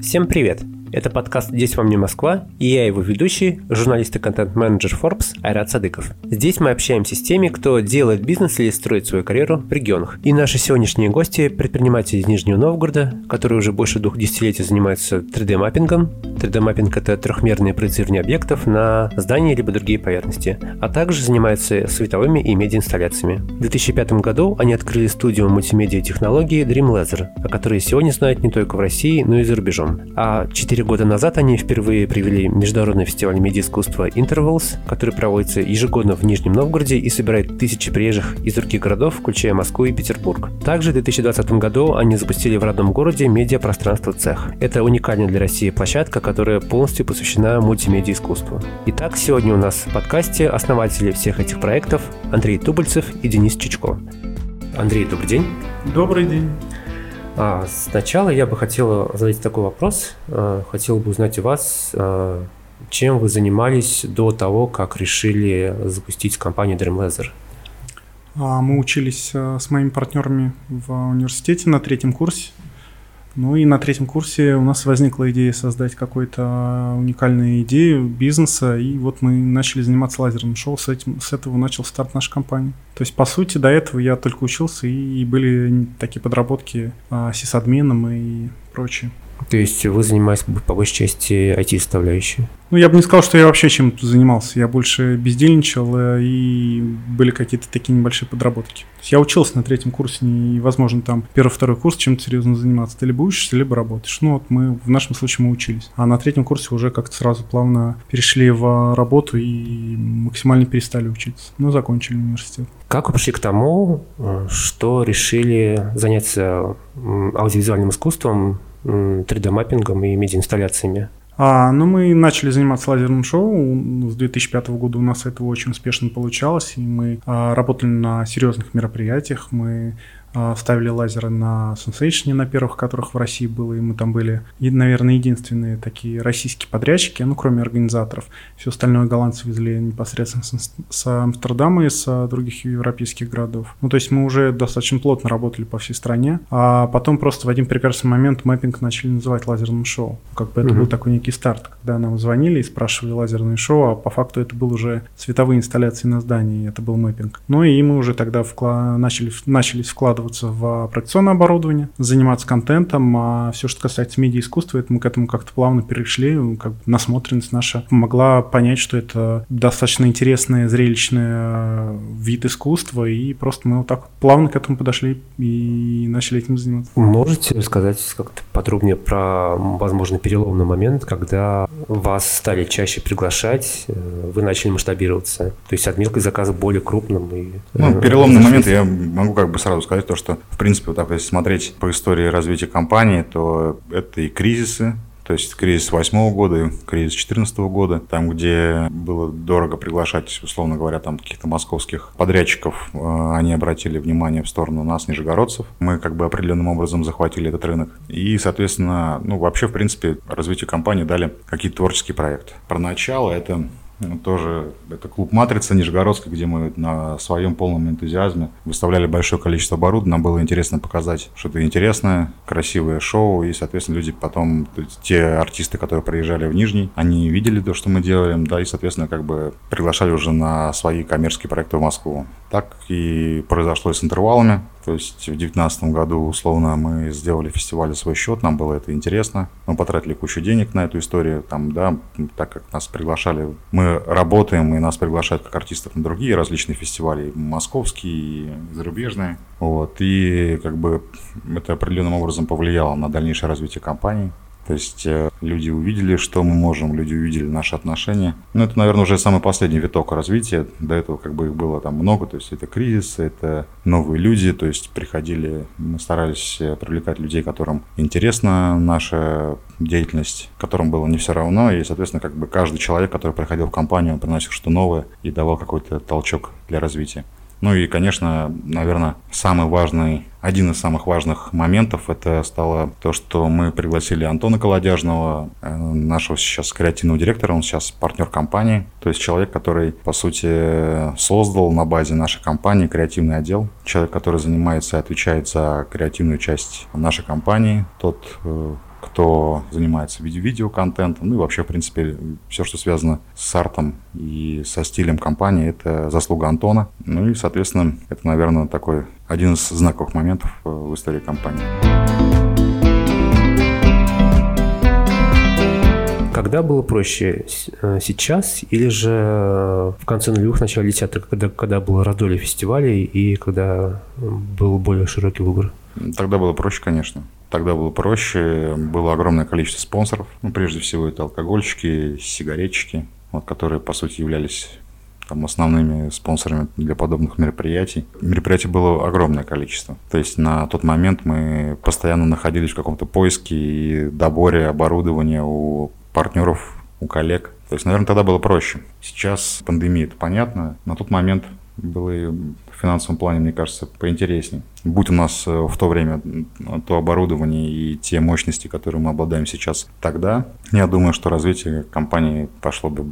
Всем привет! Это подкаст «Здесь вам не Москва» и я его ведущий, журналист и контент-менеджер Forbes Айрат Садыков. Здесь мы общаемся с теми, кто делает бизнес или строит свою карьеру в регионах. И наши сегодняшние гости – предприниматели из Нижнего Новгорода, которые уже больше двух десятилетий занимаются 3D-маппингом. 3D-маппинг – это трехмерное проецирование объектов на здания либо другие поверхности, а также занимаются световыми и медиаинсталляциями. В 2005 году они открыли студию мультимедиа технологии Dream Laser, о которой сегодня знают не только в России, но и за рубежом. А 4 Четыре года назад они впервые привели международный фестиваль медиаискусства Intervals, который проводится ежегодно в Нижнем Новгороде и собирает тысячи приезжих из других городов, включая Москву и Петербург. Также в 2020 году они запустили в родном городе медиапространство «Цех». Это уникальная для России площадка, которая полностью посвящена мультимедиа искусству. Итак, сегодня у нас в подкасте основатели всех этих проектов Андрей Тубальцев и Денис Чичко. Андрей, добрый день. Добрый день. А, сначала я бы хотел задать такой вопрос. А, хотел бы узнать у вас, а, чем вы занимались до того, как решили запустить компанию Dream Laser? Мы учились с моими партнерами в университете на третьем курсе. Ну и на третьем курсе у нас возникла идея создать какую-то уникальную идею бизнеса, и вот мы начали заниматься лазерным шоу, с, этим, с этого начал старт нашей компании. То есть, по сути, до этого я только учился, и, были такие подработки а, сисадмином и прочее. То есть вы занимаетесь по большей части IT-составляющей? Ну, я бы не сказал, что я вообще чем-то занимался. Я больше бездельничал, э, и были какие-то такие небольшие подработки. Я учился на третьем курсе, и, возможно, там первый-второй курс чем-то серьезно заниматься. Ты либо учишься, либо работаешь. Ну, вот мы, в нашем случае мы учились. А на третьем курсе уже как-то сразу плавно перешли в работу и максимально перестали учиться. Ну, закончили университет. Как вы пришли к тому, э, что решили заняться аудиовизуальным искусством 3D-маппингом и медиаинсталляциями? А, ну, мы начали заниматься лазерным шоу. С 2005 года у нас это очень успешно получалось, и мы а, работали на серьезных мероприятиях. Мы ставили лазеры на Sensation, на первых которых в России было, и мы там были, и, наверное, единственные такие российские подрядчики, ну, кроме организаторов. Все остальное голландцы везли непосредственно с, с Амстердама и с других европейских городов. Ну, то есть мы уже достаточно плотно работали по всей стране, а потом просто в один прекрасный момент мэппинг начали называть лазерным шоу. Как бы это mm-hmm. был такой некий старт, когда нам звонили и спрашивали лазерное шоу, а по факту это был уже цветовые инсталляции на здании, это был мэппинг. Ну, и мы уже тогда вкла- начали, начались вкладывать вкладываться в проекционное оборудование, заниматься контентом, а все, что касается медиа-искусства, это мы к этому как-то плавно перешли, ну, как бы насмотренность наша помогла понять, что это достаточно интересный, зрелищный э, вид искусства, и просто мы вот так плавно к этому подошли и начали этим заниматься. Можете рассказать как-то подробнее про, возможно, переломный момент, когда вас стали чаще приглашать, э, вы начали масштабироваться, то есть от мелких заказов более крупным? И, ну, э, переломный момент я могу как бы сразу сказать, то, что, в принципе, вот так если смотреть по истории развития компании, то это и кризисы, то есть кризис восьмого года, кризис четырнадцатого года, там, где было дорого приглашать, условно говоря, там каких-то московских подрядчиков, э, они обратили внимание в сторону нас, нижегородцев. Мы как бы определенным образом захватили этот рынок. И, соответственно, ну, вообще, в принципе, развитию компании дали какие-то творческие проекты. Про начало это тоже это клуб «Матрица» Нижегородска, где мы на своем полном энтузиазме выставляли большое количество оборудования. Нам было интересно показать что-то интересное, красивое шоу. И, соответственно, люди потом, те артисты, которые приезжали в Нижний, они видели то, что мы делаем, да, и, соответственно, как бы приглашали уже на свои коммерческие проекты в Москву. Так и произошло и с интервалами. То есть в 2019 году, условно, мы сделали фестиваль свой счет, нам было это интересно. Мы потратили кучу денег на эту историю, там, да, так как нас приглашали. Мы работаем, и нас приглашают как артистов на другие различные фестивали, московские, и зарубежные. Вот, и как бы это определенным образом повлияло на дальнейшее развитие компании. То есть э, люди увидели, что мы можем, люди увидели наши отношения. Ну, это, наверное, уже самый последний виток развития. До этого как бы их было там много. То есть это кризис, это новые люди. То есть приходили, мы старались э, привлекать людей, которым интересна наша деятельность, которым было не все равно. И, соответственно, как бы каждый человек, который приходил в компанию, он приносил что-то новое и давал какой-то толчок для развития. Ну и, конечно, наверное, самый важный, один из самых важных моментов это стало то, что мы пригласили Антона Колодяжного, э, нашего сейчас креативного директора, он сейчас партнер компании, то есть человек, который, по сути, создал на базе нашей компании креативный отдел, человек, который занимается и отвечает за креативную часть нашей компании, тот э, кто занимается видео видеоконтентом, ну и вообще, в принципе, все, что связано с артом и со стилем компании, это заслуга Антона. Ну и, соответственно, это, наверное, такой один из знаковых моментов э, в истории компании. Когда было проще? Э, сейчас или же в конце нулевых, начале десятых, когда, когда было раздолье фестивалей и когда был более широкий выбор? Тогда было проще, конечно. Тогда было проще, было огромное количество спонсоров. Ну, прежде всего, это алкогольчики, сигаретчики, вот, которые, по сути, являлись там, основными спонсорами для подобных мероприятий. Мероприятий было огромное количество. То есть на тот момент мы постоянно находились в каком-то поиске и доборе оборудования у партнеров, у коллег. То есть, наверное, тогда было проще. Сейчас пандемия, это понятно. На тот момент было в финансовом плане, мне кажется, поинтереснее. Будь у нас э, в то время то оборудование и те мощности, которые мы обладаем сейчас тогда, я думаю, что развитие компании пошло бы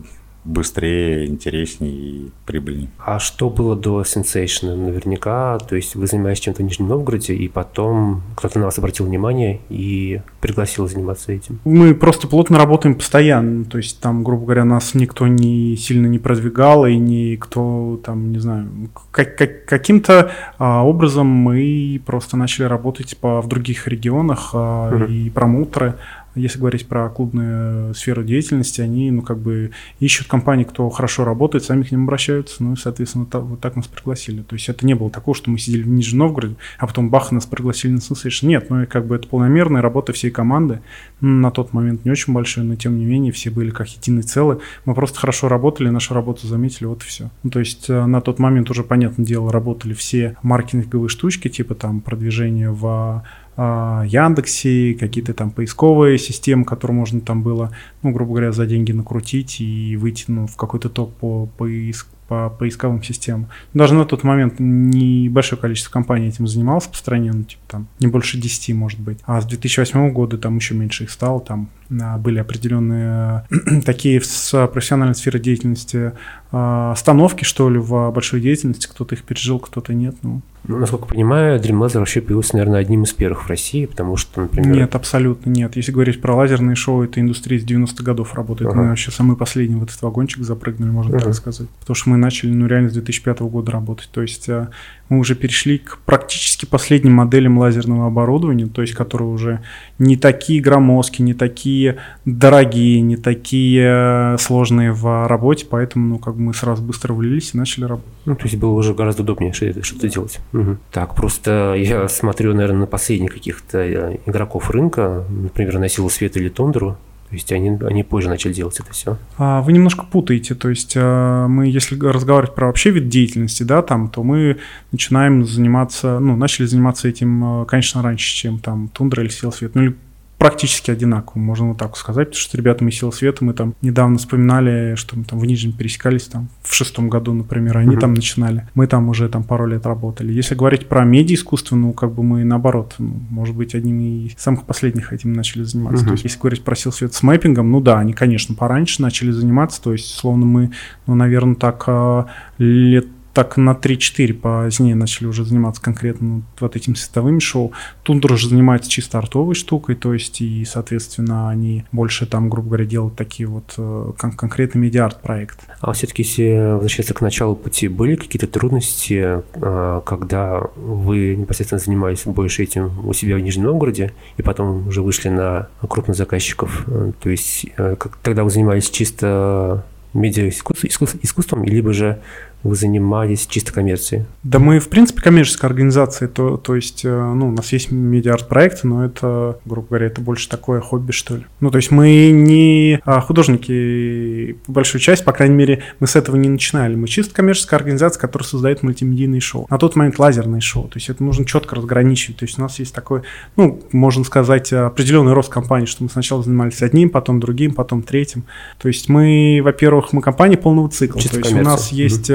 быстрее, интереснее и прибыльнее. А что было до Sensation? Наверняка, то есть вы занимаетесь чем-то в Нижнем Новгороде, и потом кто-то на вас обратил внимание и пригласил заниматься этим? Мы просто плотно работаем постоянно, то есть там, грубо говоря, нас никто не сильно не продвигал, и никто там, не знаю, как, как, каким-то а, образом мы просто начали работать по, в других регионах, а, угу. и промоутеры если говорить про клубную сферу деятельности, они, ну, как бы ищут компании, кто хорошо работает, сами к ним обращаются, ну, и, соответственно, так, вот так нас пригласили. То есть это не было такого, что мы сидели в Нижнем Новгороде, а потом бах, нас пригласили на Sensation. Нет, ну, и как бы это полномерная работа всей команды. На тот момент не очень большой, но тем не менее все были как единый целый. Мы просто хорошо работали, нашу работу заметили, вот и все. Ну, то есть э, на тот момент уже, понятное дело, работали все маркетинговые штучки, типа там продвижение в Яндексе, какие-то там поисковые системы, которые можно там было, ну, грубо говоря, за деньги накрутить и выйти ну, в какой-то топ по поиск, по поисковым системам. Даже на тот момент небольшое количество компаний этим занималось по стране, ну, типа там не больше 10, может быть. А с 2008 года там еще меньше их стало, там а, были определенные такие с профессиональной сферы деятельности а, остановки, что ли, в большой деятельности. Кто-то их пережил, кто-то нет. Ну. Ну, насколько понимаю, Dream Laser вообще появился, наверное, одним из первых в России, потому что, например... Нет, абсолютно нет. Если говорить про лазерные шоу, это индустрия с 90-х годов работает. Ага. Мы вообще самый последний в этот вагончик запрыгнули, можно ага. так сказать. Потому что мы начали, ну, реально с 2005 года работать. То есть а, мы уже перешли к практически последним моделям лазерного оборудования, то есть которые уже не такие громоздкие, не такие дорогие, не такие сложные в работе, поэтому ну, как бы мы сразу быстро влились и начали работать. Ну, то есть было уже гораздо удобнее что-то делать. Угу. Так, просто я смотрю, наверное, на последних каких-то э, игроков рынка, например, на силу света или тундру, то есть они, они позже начали делать это все. А, вы немножко путаете. То есть а, мы, если разговаривать про вообще вид деятельности, да, там, то мы начинаем заниматься, ну, начали заниматься этим, а, конечно, раньше, чем там тундра или сил свет. Ну, или практически одинаково, можно вот так сказать, потому что с ребятами Сил Света мы там недавно вспоминали, что мы там в Нижнем пересекались там в шестом году, например, они mm-hmm. там начинали, мы там уже там пару лет работали. Если говорить про медиа-искусство, ну, как бы мы наоборот, ну, может быть, одними из самых последних этим начали заниматься. Mm-hmm. То есть, если говорить про Сил Света с мэппингом, ну да, они, конечно, пораньше начали заниматься, то есть, словно мы, ну, наверное, так а, лет так на 3-4 позднее начали уже заниматься конкретно вот этим световыми шоу. Тундра уже занимается чисто артовой штукой, то есть и, соответственно, они больше там, грубо говоря, делают такие вот э, кон- конкретный медиарт проект. А все-таки, если возвращаться к началу пути, были какие-то трудности, э, когда вы непосредственно занимались больше этим у себя в Нижнем Новгороде, и потом уже вышли на крупных заказчиков? Э, то есть, как, тогда вы занимались чисто медиа искусством, либо же вы занимались чисто коммерцией? Да мы, в принципе, коммерческая организация, то, то есть, э, ну, у нас есть медиа-арт-проекты, но это, грубо говоря, это больше такое хобби, что ли. Ну, то есть мы не а, художники, большую часть, по крайней мере, мы с этого не начинали. Мы чисто коммерческая организация, которая создает мультимедийные шоу. На тот момент лазерные шоу, то есть это нужно четко разграничивать. То есть у нас есть такой, ну, можно сказать, определенный рост компании, что мы сначала занимались одним, потом другим, потом третьим. То есть мы, во-первых, мы компания полного цикла. Чисто то есть коммерция. у нас есть...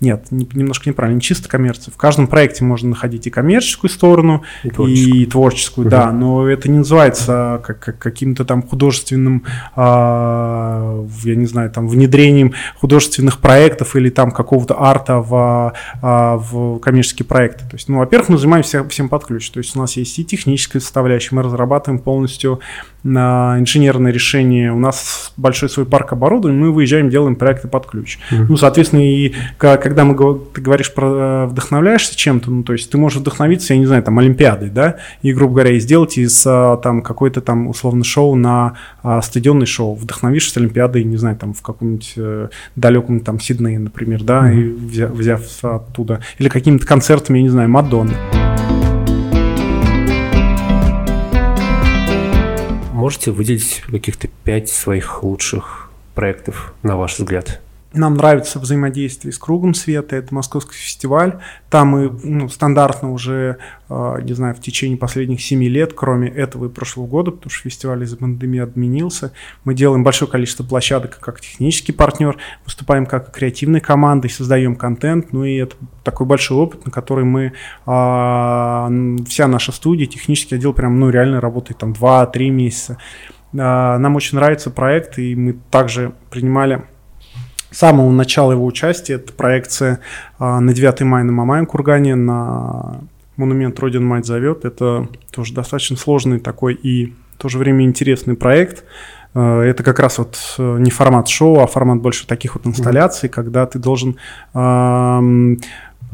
Нет, не- немножко неправильно, не чисто коммерция. В каждом проекте можно находить и коммерческую сторону, И творческую. и творческую, да, но это не называется как, как каким-то там художественным, а, я не знаю, там внедрением художественных проектов или там какого-то арта в, а, в коммерческие проекты. То есть, ну, во-первых, мы занимаемся всем под ключ. То есть у нас есть и техническая составляющая, мы разрабатываем полностью на инженерное решение. У нас большой свой парк оборудования, мы выезжаем, делаем проекты под ключ. Ну, соответственно, и когда мы, ты говоришь про э, вдохновляешься чем-то, ну, то есть ты можешь вдохновиться, я не знаю, там, Олимпиадой, да, и, грубо говоря, и сделать из а, там какой-то там условно шоу на а, стадионный шоу. Вдохновишься Олимпиадой, не знаю, там в каком-нибудь э, далеком там Сиднее, например, да, и взя- взяв оттуда. Или какими-то концертами, я не знаю, Мадонны. Можете выделить каких-то пять своих лучших проектов, на ваш взгляд? Нам нравится взаимодействие с кругом света, это московский фестиваль. Там мы ну, стандартно уже, э, не знаю, в течение последних семи лет, кроме этого и прошлого года, потому что фестиваль из-за пандемии отменился, мы делаем большое количество площадок как технический партнер, выступаем как креативной командой, создаем контент, ну и это такой большой опыт, на который мы, а, вся наша студия, технический отдел прям, ну, реально работает там 2-3 месяца. А, Нам очень нравится проект, и мы также принимали самого начала его участия. Это проекция а, на 9 мая на Мамаем Кургане, на монумент Родина Мать зовет. Это тоже достаточно сложный такой и в то же время интересный проект. Э, Это как раз вот э, не формат шоу, а формат больше таких вот инсталляций, когда ты должен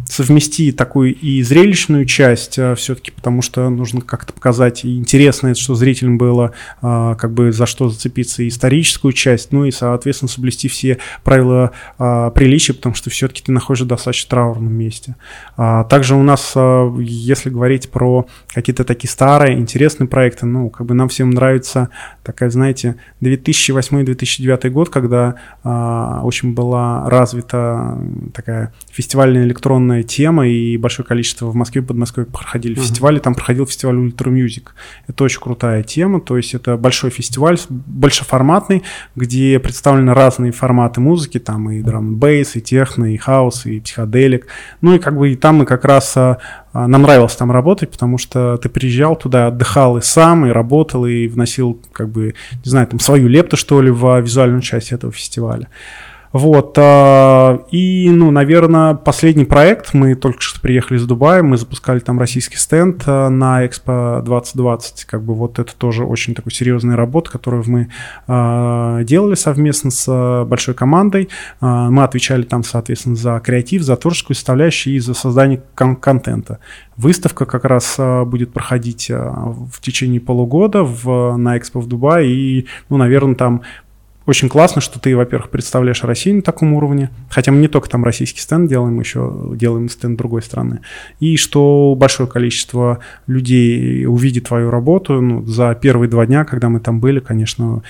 совмести такую и зрелищную часть все-таки, потому что нужно как-то показать и интересно, что зрителям было, а, как бы за что зацепиться, и историческую часть, ну и, соответственно, соблюсти все правила а, приличия, потому что все-таки ты находишься в достаточно траурном месте. А, Также у нас, а, если говорить про какие-то такие старые, интересные проекты, ну, как бы нам всем нравится такая, знаете, 2008-2009 год, когда а, очень была развита такая фестивальная электронная тема, и большое количество в Москве, в Подмосковье проходили фестивали, там проходил фестиваль Ultra Music. Это очень крутая тема, то есть это большой фестиваль, большеформатный, где представлены разные форматы музыки, там и драм бейс, и техно, и хаус, и психоделик. Ну и как бы и там мы как раз а, а, нам нравилось там работать, потому что ты приезжал туда, отдыхал и сам, и работал, и вносил, как бы, не знаю, там свою лепту, что ли, в а, визуальную часть этого фестиваля. Вот, а, и, ну, наверное, последний проект, мы только что приехали из Дубая, мы запускали там российский стенд а, на Экспо 2020, как бы вот это тоже очень такой серьезная работа, которую мы а, делали совместно с большой командой, мы отвечали там, соответственно, за креатив, за творческую составляющую и за создание кон- контента. Выставка как раз будет проходить в течение полугода в, на Экспо в Дубае, и, ну, наверное, там очень классно, что ты, во-первых, представляешь Россию на таком уровне, хотя мы не только там российский стенд делаем, еще делаем стенд другой страны, и что большое количество людей увидит твою работу. Ну, за первые два дня, когда мы там были, конечно,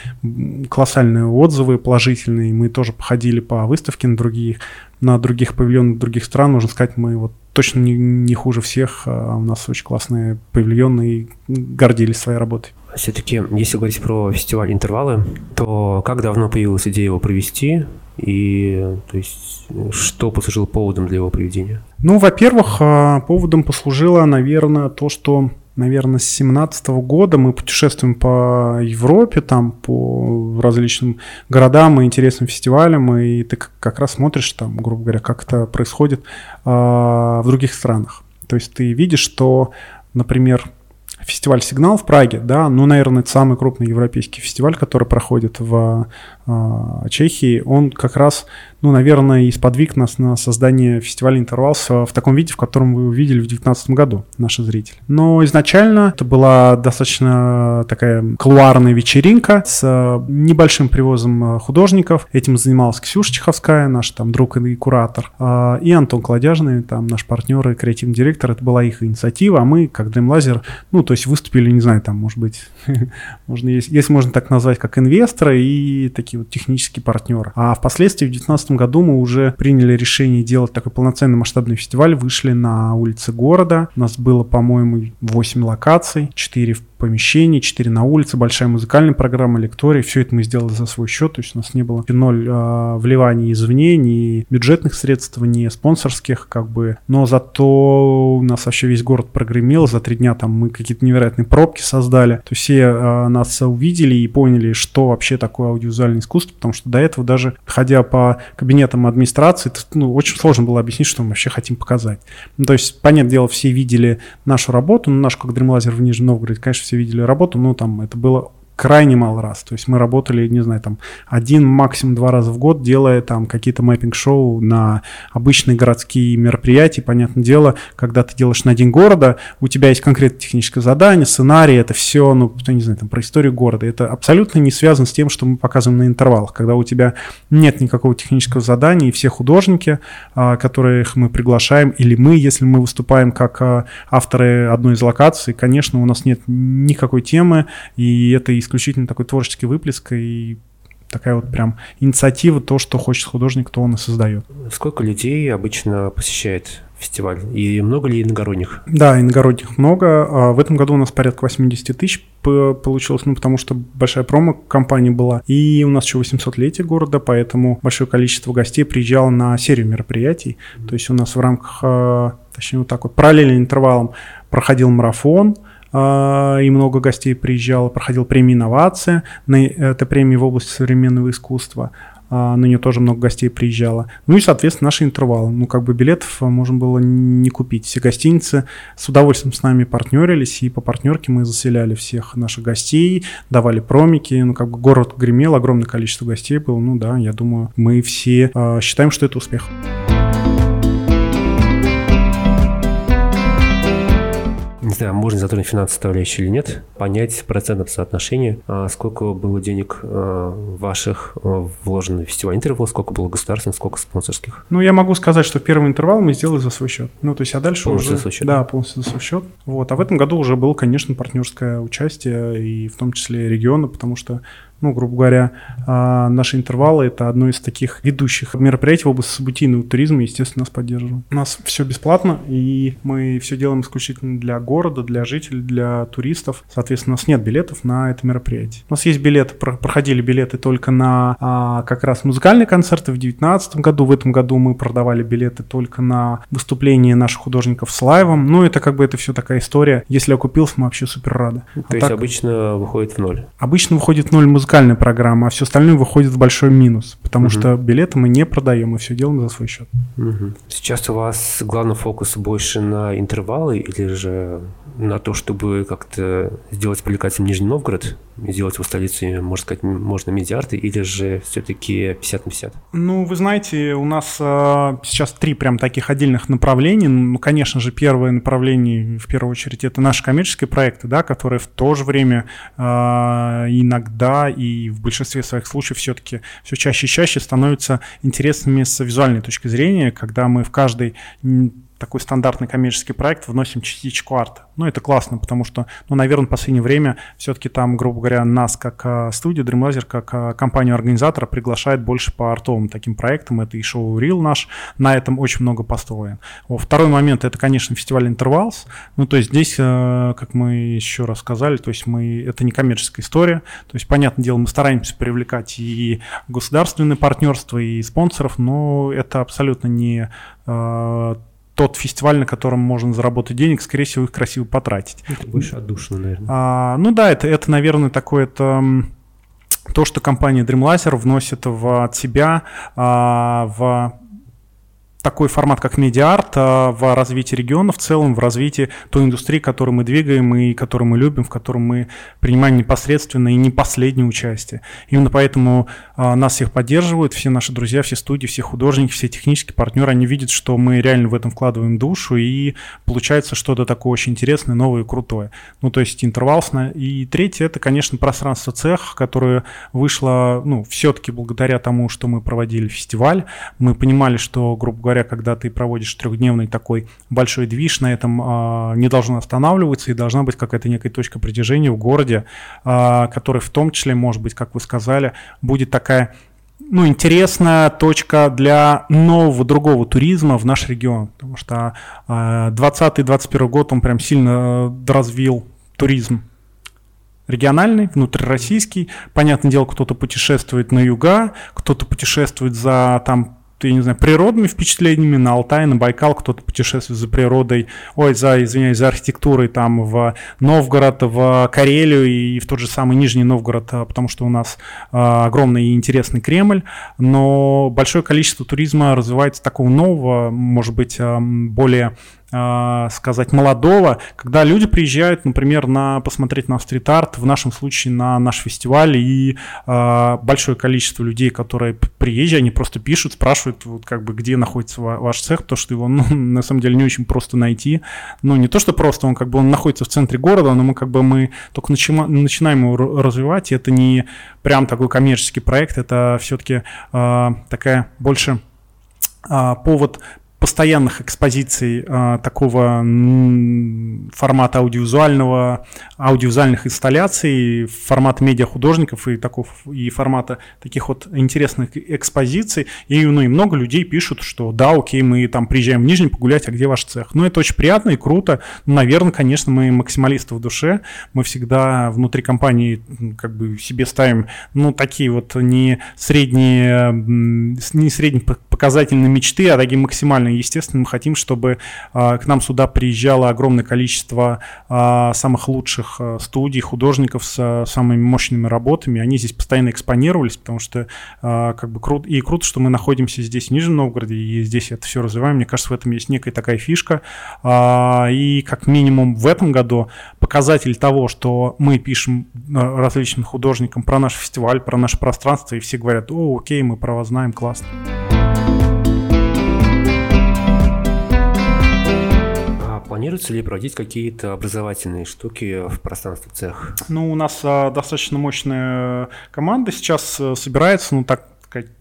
колоссальные отзывы положительные. Мы тоже походили по выставке на других, на других павильонах других стран. Можно сказать, мы вот точно не, не хуже всех. а У нас очень классные павильоны и гордились своей работой. Все-таки, если говорить про фестиваль интервалы, то как давно появилась идея его провести и то есть что послужило поводом для его проведения? Ну, во-первых, а, поводом послужило, наверное, то, что, наверное, с 17 года мы путешествуем по Европе, там, по различным городам и интересным фестивалям, и ты как- раз смотришь там, грубо говоря, как это происходит а, в других странах. То есть ты видишь, что, например, фестиваль «Сигнал» в Праге, да, ну, наверное, это самый крупный европейский фестиваль, который проходит в Чехии, он как раз, ну, наверное, и сподвиг нас на создание фестиваля «Интервалс» в таком виде, в котором вы увидели в 2019 году, наши зрители. Но изначально это была достаточно такая колуарная вечеринка с а, небольшим привозом а, художников. Этим занималась Ксюша Чеховская, наш там друг и куратор, а, и Антон Кладяжный, там наш партнер и креативный директор. Это была их инициатива, а мы, как Dream Laser, ну, то есть выступили, не знаю, там, может быть, можно, если можно так назвать, как инвесторы и такие вот технические партнеры. А впоследствии в 2019 году мы уже приняли решение делать такой полноценный масштабный фестиваль, вышли на улицы города. У нас было, по-моему, 8 локаций, 4 в помещений, 4 на улице, большая музыкальная программа, лекторий. Все это мы сделали за свой счет, то есть у нас не было ноль э, вливаний извне, ни бюджетных средств, ни спонсорских, как бы. Но зато у нас вообще весь город прогремел, за три дня там мы какие-то невероятные пробки создали. То есть все э, нас увидели и поняли, что вообще такое аудиовизуальное искусство, потому что до этого даже, ходя по кабинетам администрации, это, ну, очень сложно было объяснить, что мы вообще хотим показать. Ну, то есть, понятное дело, все видели нашу работу, ну, нашу как Dreamlaser в Нижнем Новгороде, конечно, все видели работу, но там это было крайне мало раз. То есть мы работали, не знаю, там один, максимум два раза в год, делая там какие-то мэппинг-шоу на обычные городские мероприятия. Понятное дело, когда ты делаешь на День города, у тебя есть конкретное техническое задание, сценарий, это все, ну, не знаю, там про историю города. Это абсолютно не связано с тем, что мы показываем на интервалах, когда у тебя нет никакого технического задания, и все художники, а, которых мы приглашаем, или мы, если мы выступаем как а, авторы одной из локаций, конечно, у нас нет никакой темы, и это и исключительно такой творческий выплеск и такая вот прям инициатива, то, что хочет художник, то он и создает. Сколько людей обычно посещает фестиваль? И много ли иногородних? Да, иногородних много. А в этом году у нас порядка 80 тысяч получилось, ну, потому что большая промо-компания была. И у нас еще 800-летие города, поэтому большое количество гостей приезжало на серию мероприятий. То есть у нас в рамках, а, точнее, вот так вот, параллельно интервалом проходил марафон, и много гостей приезжало, проходил премия «Инновация», это премия в области современного искусства, а, на нее тоже много гостей приезжало. Ну и, соответственно, наши интервалы. Ну, как бы билетов можно было не купить. Все гостиницы с удовольствием с нами партнерились, и по партнерке мы заселяли всех наших гостей, давали промики. Ну, как бы город гремел, огромное количество гостей было. Ну да, я думаю, мы все э, считаем, что это успех. Знаю, можно затронуть финансовую составляющую или нет, понять процентное соотношение, а сколько было денег а, ваших а, вложено в фестиваль интервал, сколько было государственных, сколько спонсорских. Ну, я могу сказать, что первый интервал мы сделали за свой счет. Ну, то есть, а дальше полностью уже... за свой счет? Да, полностью за свой счет. Вот. А в этом году уже было, конечно, партнерское участие, и в том числе региона, потому что ну, грубо говоря, а, наши интервалы — это одно из таких ведущих мероприятий в области событийного туризма, естественно, нас поддерживают. У нас все бесплатно, и мы все делаем исключительно для города, для жителей, для туристов. Соответственно, у нас нет билетов на это мероприятие. У нас есть билеты, проходили билеты только на а, как раз музыкальные концерты в 2019 году. В этом году мы продавали билеты только на выступления наших художников с лайвом. Ну, это как бы это все такая история. Если окупился, мы вообще супер рады. То а есть так, обычно выходит в ноль? Обычно выходит в ноль музыкальный музыкальная программа, а все остальное выходит в большой минус, потому угу. что билеты мы не продаем, мы все делаем за свой счет. Угу. Сейчас у вас главный фокус больше на интервалы или же на то, чтобы как-то сделать привлекательным Нижний Новгород, сделать его столицей, можно сказать, можно медиарты, или же все-таки 50 на 50? Ну, вы знаете, у нас э, сейчас три прям таких отдельных направления. Ну, конечно же, первое направление, в первую очередь, это наши коммерческие проекты, да, которые в то же время э, иногда и в большинстве своих случаев все-таки все чаще и чаще становятся интересными с визуальной точки зрения, когда мы в каждой такой стандартный коммерческий проект вносим частичку арта. Ну, это классно, потому что, ну, наверное, в последнее время все-таки там, грубо говоря, нас как а, студию Dreamlaser, как а, компанию-организатора приглашает больше по артовым таким проектам. Это и шоу Real наш, на этом очень много построен. Второй момент, это, конечно, фестиваль Intervals. Ну, то есть здесь, э, как мы еще раз сказали, то есть мы, это не коммерческая история. То есть, понятное дело, мы стараемся привлекать и государственные партнерства, и спонсоров, но это абсолютно не тот фестиваль, на котором можно заработать денег, скорее всего, их красиво потратить. Это больше отдушно, наверное. А, ну да, это, это, наверное, такое это то, что компания Dreamlaser вносит в, от себя а, в такой формат, как медиарт, а, в развитии региона в целом, в развитии той индустрии, которую мы двигаем и которую мы любим, в котором мы принимаем непосредственно и не последнее участие. Именно поэтому а, нас всех поддерживают, все наши друзья, все студии, все художники, все технические партнеры, они видят, что мы реально в этом вкладываем душу, и получается что-то такое очень интересное, новое и крутое. Ну, то есть интервалсно. И третье, это, конечно, пространство цех, которое вышло, ну, все-таки благодаря тому, что мы проводили фестиваль. Мы понимали, что, грубо говоря, говоря, когда ты проводишь трехдневный такой большой движ, на этом а, не должно останавливаться и должна быть какая-то некая точка притяжения в городе, а, которая в том числе, может быть, как вы сказали, будет такая ну, интересная точка для нового другого туризма в наш регион, потому что 2020-2021 год он прям сильно развил туризм региональный, внутрироссийский. Понятное дело, кто-то путешествует на юга, кто-то путешествует за там я не знаю, природными впечатлениями на Алтай, на Байкал, кто-то путешествует за природой, ой, за, извиняюсь, за архитектурой там в Новгород, в Карелию и в тот же самый Нижний Новгород, а, потому что у нас э, огромный и интересный Кремль, но большое количество туризма развивается такого нового, может быть, э, более а, сказать, молодого, когда люди приезжают, например, на посмотреть на стрит-арт, в нашем случае на наш фестиваль, и э, большое количество людей, которые приезжие, они просто пишут, спрашивают, вот, как бы, где находится ваш цех, потому что его, ну, на самом деле, не очень просто найти. Ну, не то, что просто, он как бы он находится в центре города, но мы как бы мы только начима, начинаем его развивать, и это не прям такой коммерческий проект, это все-таки э, такая больше повод постоянных экспозиций э, такого формата аудиовизуального, аудиовизуальных инсталляций, формата медиахудожников и, такого, и формата таких вот интересных экспозиций. И, ну, и много людей пишут, что да, окей, мы там приезжаем в Нижний погулять, а где ваш цех? Ну, это очень приятно и круто. Ну, наверное, конечно, мы максималисты в душе. Мы всегда внутри компании как бы себе ставим, ну, такие вот не средние, не средние показательные мечты, а такие максимальные естественно, мы хотим, чтобы а, к нам сюда приезжало огромное количество а, самых лучших а, студий, художников с самыми мощными работами. Они здесь постоянно экспонировались, потому что как бы круто, и круто, что мы находимся здесь в Нижнем Новгороде, и здесь это все развиваем. Мне кажется, в этом есть некая такая фишка. И как минимум в этом году показатель того, что мы пишем различным художникам про наш фестиваль, про наше пространство, и все говорят, о, окей, мы про вас знаем, классно. Планируется ли проводить какие-то образовательные штуки в пространстве цех? Ну, у нас а, достаточно мощная команда сейчас а, собирается, ну так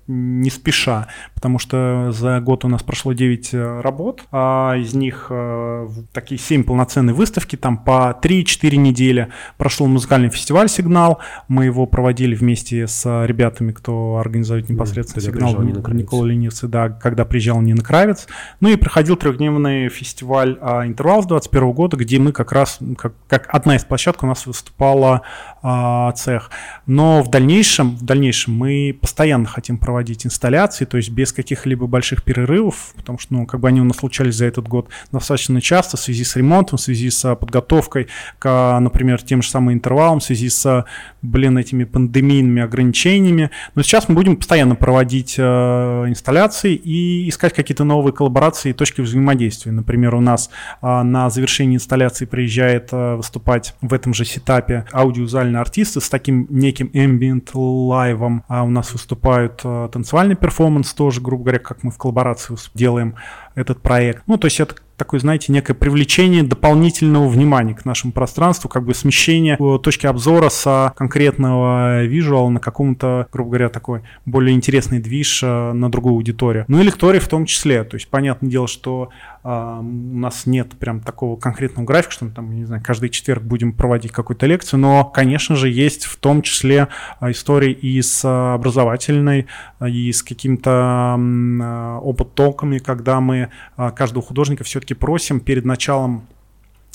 не спеша, потому что за год у нас прошло 9 э, работ, а из них э, такие 7 полноценные выставки, там по 3-4 недели. Прошел музыкальный фестиваль «Сигнал», мы его проводили вместе с ребятами, кто организует непосредственно «Сигнал», Никола Ленивцы, да, когда приезжал Нина Кравец. Ну и проходил трехдневный фестиваль а, «Интервал» с 21 года, где мы как раз, как, как одна из площадок у нас выступала а, цех. Но в дальнейшем, в дальнейшем мы постоянно хотим проводить проводить инсталляции, то есть без каких-либо больших перерывов, потому что, ну, как бы они у нас случались за этот год достаточно часто в связи с ремонтом, в связи с подготовкой к, например, тем же самым интервалом, в связи с, блин, этими пандемийными ограничениями. Но сейчас мы будем постоянно проводить э, инсталляции и искать какие-то новые коллаборации и точки взаимодействия. Например, у нас э, на завершении инсталляции приезжает э, выступать в этом же сетапе аудиовизуальные артисты с таким неким ambient лайвом, а у нас выступают танцевальный перформанс тоже, грубо говоря, как мы в коллаборации делаем этот проект. Ну, то есть это такое, знаете, некое привлечение дополнительного внимания к нашему пространству, как бы смещение точки обзора с конкретного визуала на каком-то, грубо говоря, такой более интересный движ э, на другую аудиторию. Ну и лектории в том числе. То есть, понятное дело, что а, у нас нет прям такого конкретного графика, что мы там, не знаю, каждый четверг будем проводить какую-то лекцию, но, конечно же, есть в том числе а, истории и с образовательной, и с каким-то опыт-толками, когда мы каждого художника все-таки просим перед началом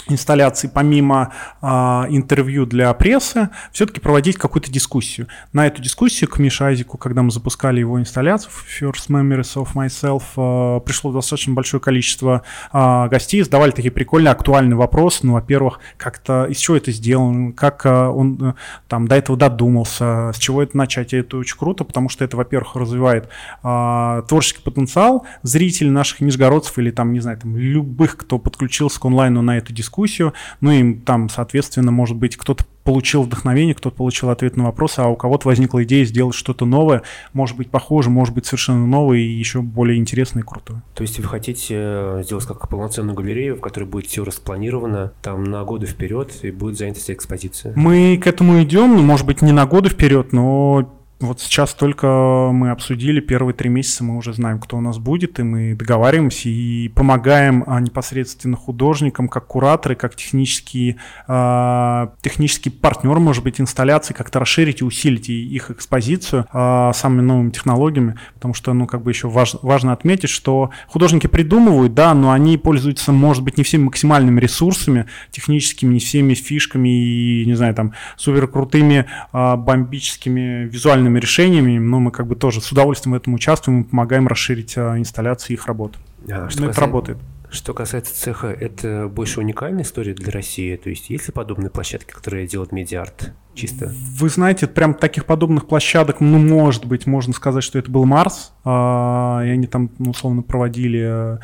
инсталляции, помимо э, интервью для прессы, все-таки проводить какую-то дискуссию. На эту дискуссию к Мише Айзику, когда мы запускали его инсталляцию First Memories of Myself, э, пришло достаточно большое количество э, гостей, задавали такие прикольные, актуальные вопросы. Ну, во-первых, как-то из чего это сделано, как э, он э, там до этого додумался, с чего это начать. И это очень круто, потому что это, во-первых, развивает э, творческий потенциал зрителей наших нижегородцев или там, не знаю, там любых, кто подключился к онлайну на эту дискуссию, дискуссию, ну и там, соответственно, может быть, кто-то получил вдохновение, кто-то получил ответ на вопрос, а у кого-то возникла идея сделать что-то новое, может быть похоже, может быть совершенно новое и еще более интересное и крутое. То есть вы хотите э, сделать как полноценную галерею, в которой будет все распланировано там на годы вперед и будет занята вся экспозиция? Мы к этому идем, ну, может быть, не на годы вперед, но Вот сейчас только мы обсудили, первые три месяца мы уже знаем, кто у нас будет, и мы договариваемся и помогаем а, непосредственно художникам, как кураторы, как технический, э, технический партнер, может быть, инсталляции, как-то расширить и усилить их экспозицию э, самыми новыми технологиями, потому что, ну, как бы еще важ, важно отметить, что художники придумывают, да, но они пользуются, может быть, не всеми максимальными ресурсами техническими, не всеми фишками и, не знаю, там, супер крутыми э, бомбическими визуальными решениями, но мы как бы тоже с удовольствием в этом участвуем и помогаем расширить э, инсталляции их работ. А, что ну, это работает. Что касается цеха, это больше уникальная история для России? То есть есть ли подобные площадки, которые делают медиарт чисто? Вы знаете, прям таких подобных площадок, ну, может быть, можно сказать, что это был Марс, а, и они там, ну, условно, проводили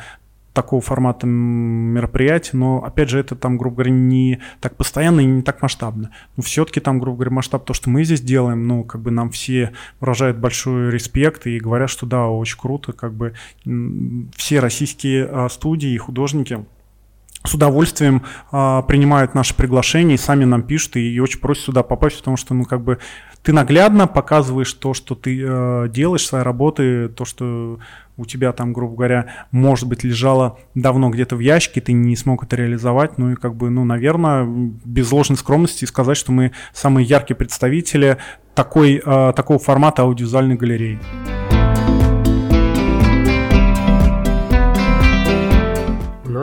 такого формата мероприятия, но, опять же, это там, грубо говоря, не так постоянно и не так масштабно. Но все-таки там, грубо говоря, масштаб то, что мы здесь делаем, ну, как бы нам все выражают большой респект и говорят, что да, очень круто, как бы все российские а, студии и художники с удовольствием а, принимают наши приглашения и сами нам пишут и, и очень просят сюда попасть, потому что, ну, как бы ты наглядно показываешь то, что ты э, делаешь, свои работы, то, что у тебя там, грубо говоря, может быть, лежало давно где-то в ящике, ты не смог это реализовать, ну и как бы, ну, наверное, без ложной скромности сказать, что мы самые яркие представители такой, э, такого формата аудиовизуальной галереи.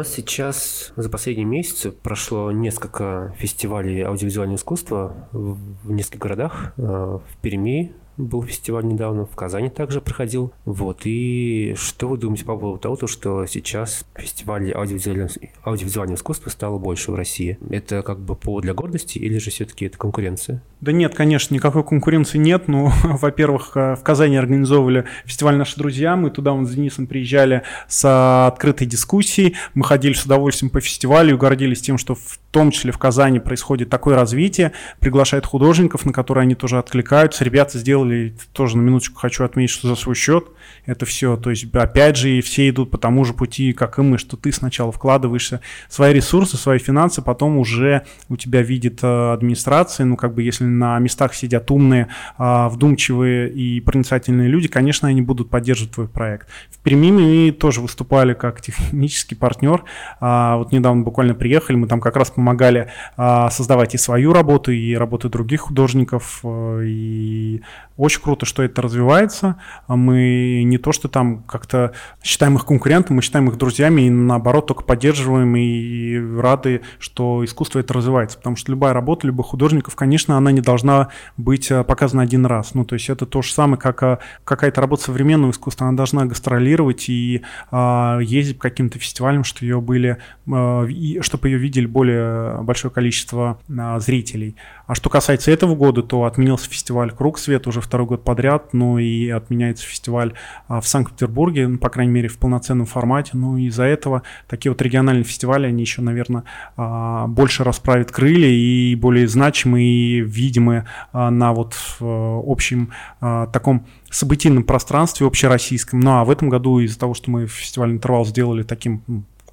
Нас сейчас за последние месяцы прошло несколько фестивалей аудиовизуального искусства в нескольких городах. Э, в Перми, был фестиваль недавно, в Казани также проходил. Вот, и что вы думаете по поводу того, что сейчас фестивалей аудиовизуального, аудиовизуального искусства стало больше в России? Это как бы повод для гордости или же все-таки это конкуренция? Да нет, конечно, никакой конкуренции нет. Ну, во-первых, э, в Казани организовывали фестиваль «Наши друзья». Мы туда вон с Денисом приезжали с открытой дискуссией. Мы ходили с удовольствием по фестивалю и гордились тем, что в том числе в Казани происходит такое развитие. Приглашают художников, на которые они тоже откликаются. Ребята сделали сделали, тоже на минуточку хочу отметить, что за свой счет это все. То есть, опять же, все идут по тому же пути, как и мы, что ты сначала вкладываешься свои ресурсы, свои финансы, потом уже у тебя видит э, администрация. Ну, как бы, если на местах сидят умные, а, вдумчивые и проницательные люди, конечно, они будут поддерживать твой проект. В Перми мы тоже выступали как технический партнер. А, вот недавно буквально приехали, мы там как раз помогали а, создавать и свою работу, и работу других художников, э, и очень круто, что это развивается. Мы не то, что там как-то считаем их конкурентами, мы считаем их друзьями и наоборот только поддерживаем и рады, что искусство это развивается. Потому что любая работа, любых художников, конечно, она не должна быть э, показана один раз. Ну, то есть это то же самое, как э, какая-то работа современного искусства, она должна гастролировать и а, ездить по каким-то фестивалям, чтобы ее были, а, чтобы ее видели более большое количество а, зрителей. А что касается этого года, то отменился фестиваль «Круг света» уже второй год подряд, ну и отменяется фестиваль а, в Санкт-Петербурге, ну, по крайней мере, в полноценном формате. Ну и из-за этого такие вот региональные фестивали, они еще, наверное, а, больше расправят крылья и более значимые и видимые а, на вот общем таком событийном пространстве общероссийском. Ну а в этом году из-за того, что мы фестивальный интервал сделали таким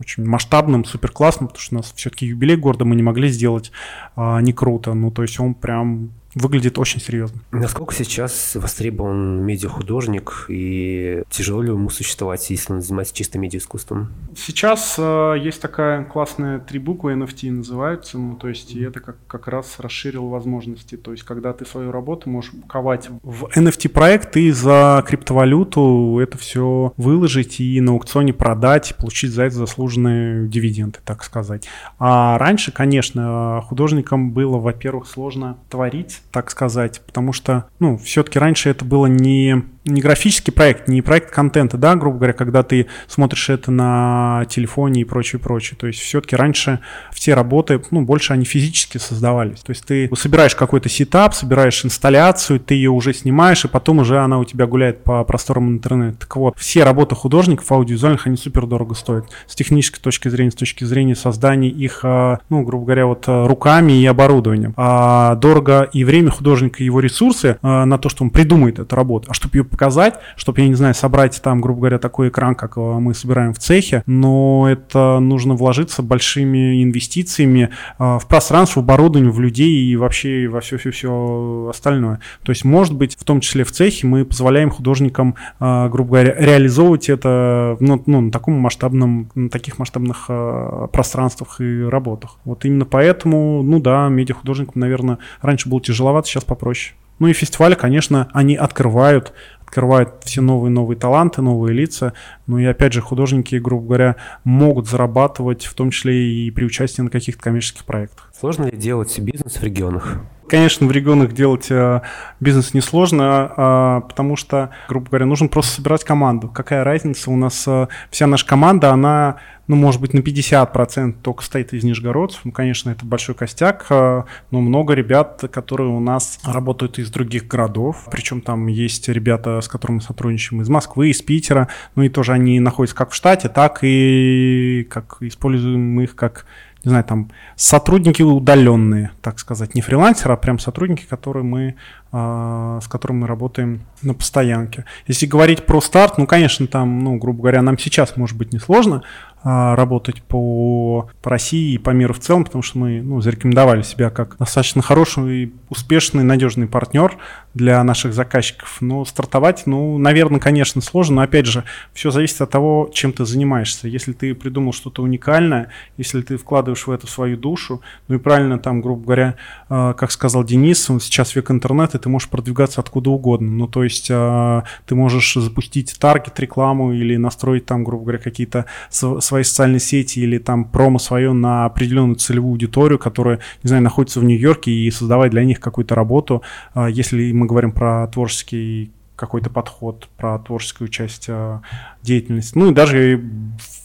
очень масштабным, супер классным, потому что у нас все-таки юбилей города мы не могли сделать а, не круто. Ну, то есть он прям выглядит очень серьезно. Насколько сейчас востребован медиахудожник и тяжело ли ему существовать, если он занимается чисто медиаискусством? Сейчас э, есть такая классная три буквы NFT называются, ну то есть и это как, как раз расширило возможности. То есть когда ты свою работу можешь ковать в NFT проект и за криптовалюту это все выложить и на аукционе продать, получить за это заслуженные дивиденды, так сказать. А раньше, конечно, художникам было, во-первых, сложно творить так сказать, потому что, ну, все-таки раньше это было не не графический проект, не проект контента, да, грубо говоря, когда ты смотришь это на телефоне и прочее, прочее. То есть все-таки раньше все работы, ну, больше они физически создавались. То есть ты собираешь какой-то сетап, собираешь инсталляцию, ты ее уже снимаешь, и потом уже она у тебя гуляет по просторам интернета. Так вот, все работы художников аудиовизуальных, они супер дорого стоят. С технической точки зрения, с точки зрения создания их, а, ну, грубо говоря, вот а, руками и оборудованием. А дорого и в время художника и его ресурсы э, на то, что он придумает эту работу, а чтобы ее показать, чтобы, я не знаю, собрать там, грубо говоря, такой экран, как э, мы собираем в цехе, но это нужно вложиться большими инвестициями э, в пространство, в оборудование, в людей и вообще во все-все-все остальное. То есть, может быть, в том числе в цехе мы позволяем художникам, э, грубо говоря, реализовывать это ну, ну, на таком масштабном, на таких масштабных э, пространствах и работах. Вот именно поэтому, ну да, медиахудожникам, наверное, раньше было тяжеловато, сейчас попроще. Ну и фестивали, конечно, они открывают открывают все новые-новые таланты, новые лица. Ну и опять же, художники, грубо говоря, могут зарабатывать, в том числе и при участии на каких-то коммерческих проектах. Сложно ли делать бизнес в регионах? Конечно, в регионах делать э, бизнес несложно, э, потому что, грубо говоря, нужно просто собирать команду. Какая разница? У нас э, вся наша команда, она, ну, может быть, на 50% только стоит из нижегородцев. Ну, конечно, это большой костяк, э, но много ребят, которые у нас работают из других городов. Причем там есть ребята, с которыми мы сотрудничаем из Москвы, из Питера. Ну и тоже они находятся как в штате, так и как используем их как не знаю, там сотрудники удаленные, так сказать, не фрилансеры, а прям сотрудники, которые мы, э, с которыми мы работаем на постоянке. Если говорить про старт, ну, конечно, там, ну, грубо говоря, нам сейчас может быть несложно, работать по, по России и по миру в целом, потому что мы ну, зарекомендовали себя как достаточно хороший, успешный, надежный партнер для наших заказчиков. Но стартовать, ну, наверное, конечно, сложно, но опять же, все зависит от того, чем ты занимаешься. Если ты придумал что-то уникальное, если ты вкладываешь в это свою душу, ну и правильно там, грубо говоря, а, как сказал Денис, сейчас век интернета, ты можешь продвигаться откуда угодно. Ну, то есть а, ты можешь запустить таргет рекламу или настроить там, грубо говоря, какие-то свои социальные сети или там промо свое на определенную целевую аудиторию, которая, не знаю, находится в Нью-Йорке и создавать для них какую-то работу. А, если мы говорим про творческий какой-то подход, про творческую часть а, деятельности. Ну и даже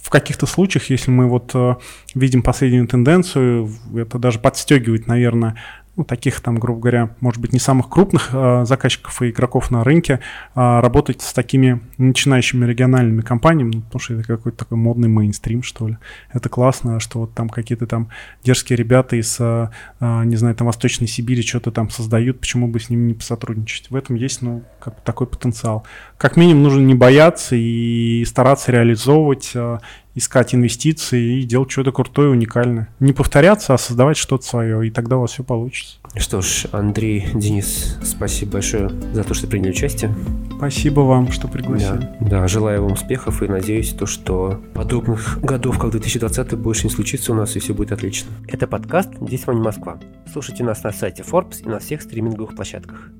в каких-то случаях, если мы вот а, видим последнюю тенденцию, это даже подстегивает, наверное, ну, таких там, грубо говоря, может быть, не самых крупных э, заказчиков и игроков на рынке, э, работать с такими начинающими региональными компаниями, ну, потому что это какой-то такой модный мейнстрим, что ли. Это классно, что вот там какие-то там дерзкие ребята из, э, не знаю, там Восточной Сибири что-то там создают, почему бы с ними не посотрудничать. В этом есть, ну, как такой потенциал. Как минимум нужно не бояться и стараться реализовывать э, искать инвестиции и делать что-то крутое, уникальное. Не повторяться, а создавать что-то свое, и тогда у вас все получится. Что ж, Андрей, Денис, спасибо большое за то, что приняли участие. Спасибо вам, что пригласили. Да, да желаю вам успехов и надеюсь, то, что подобных годов, как 2020, больше не случится у нас, и все будет отлично. Это подкаст «Здесь вам не Москва». Слушайте нас на сайте Forbes и на всех стриминговых площадках.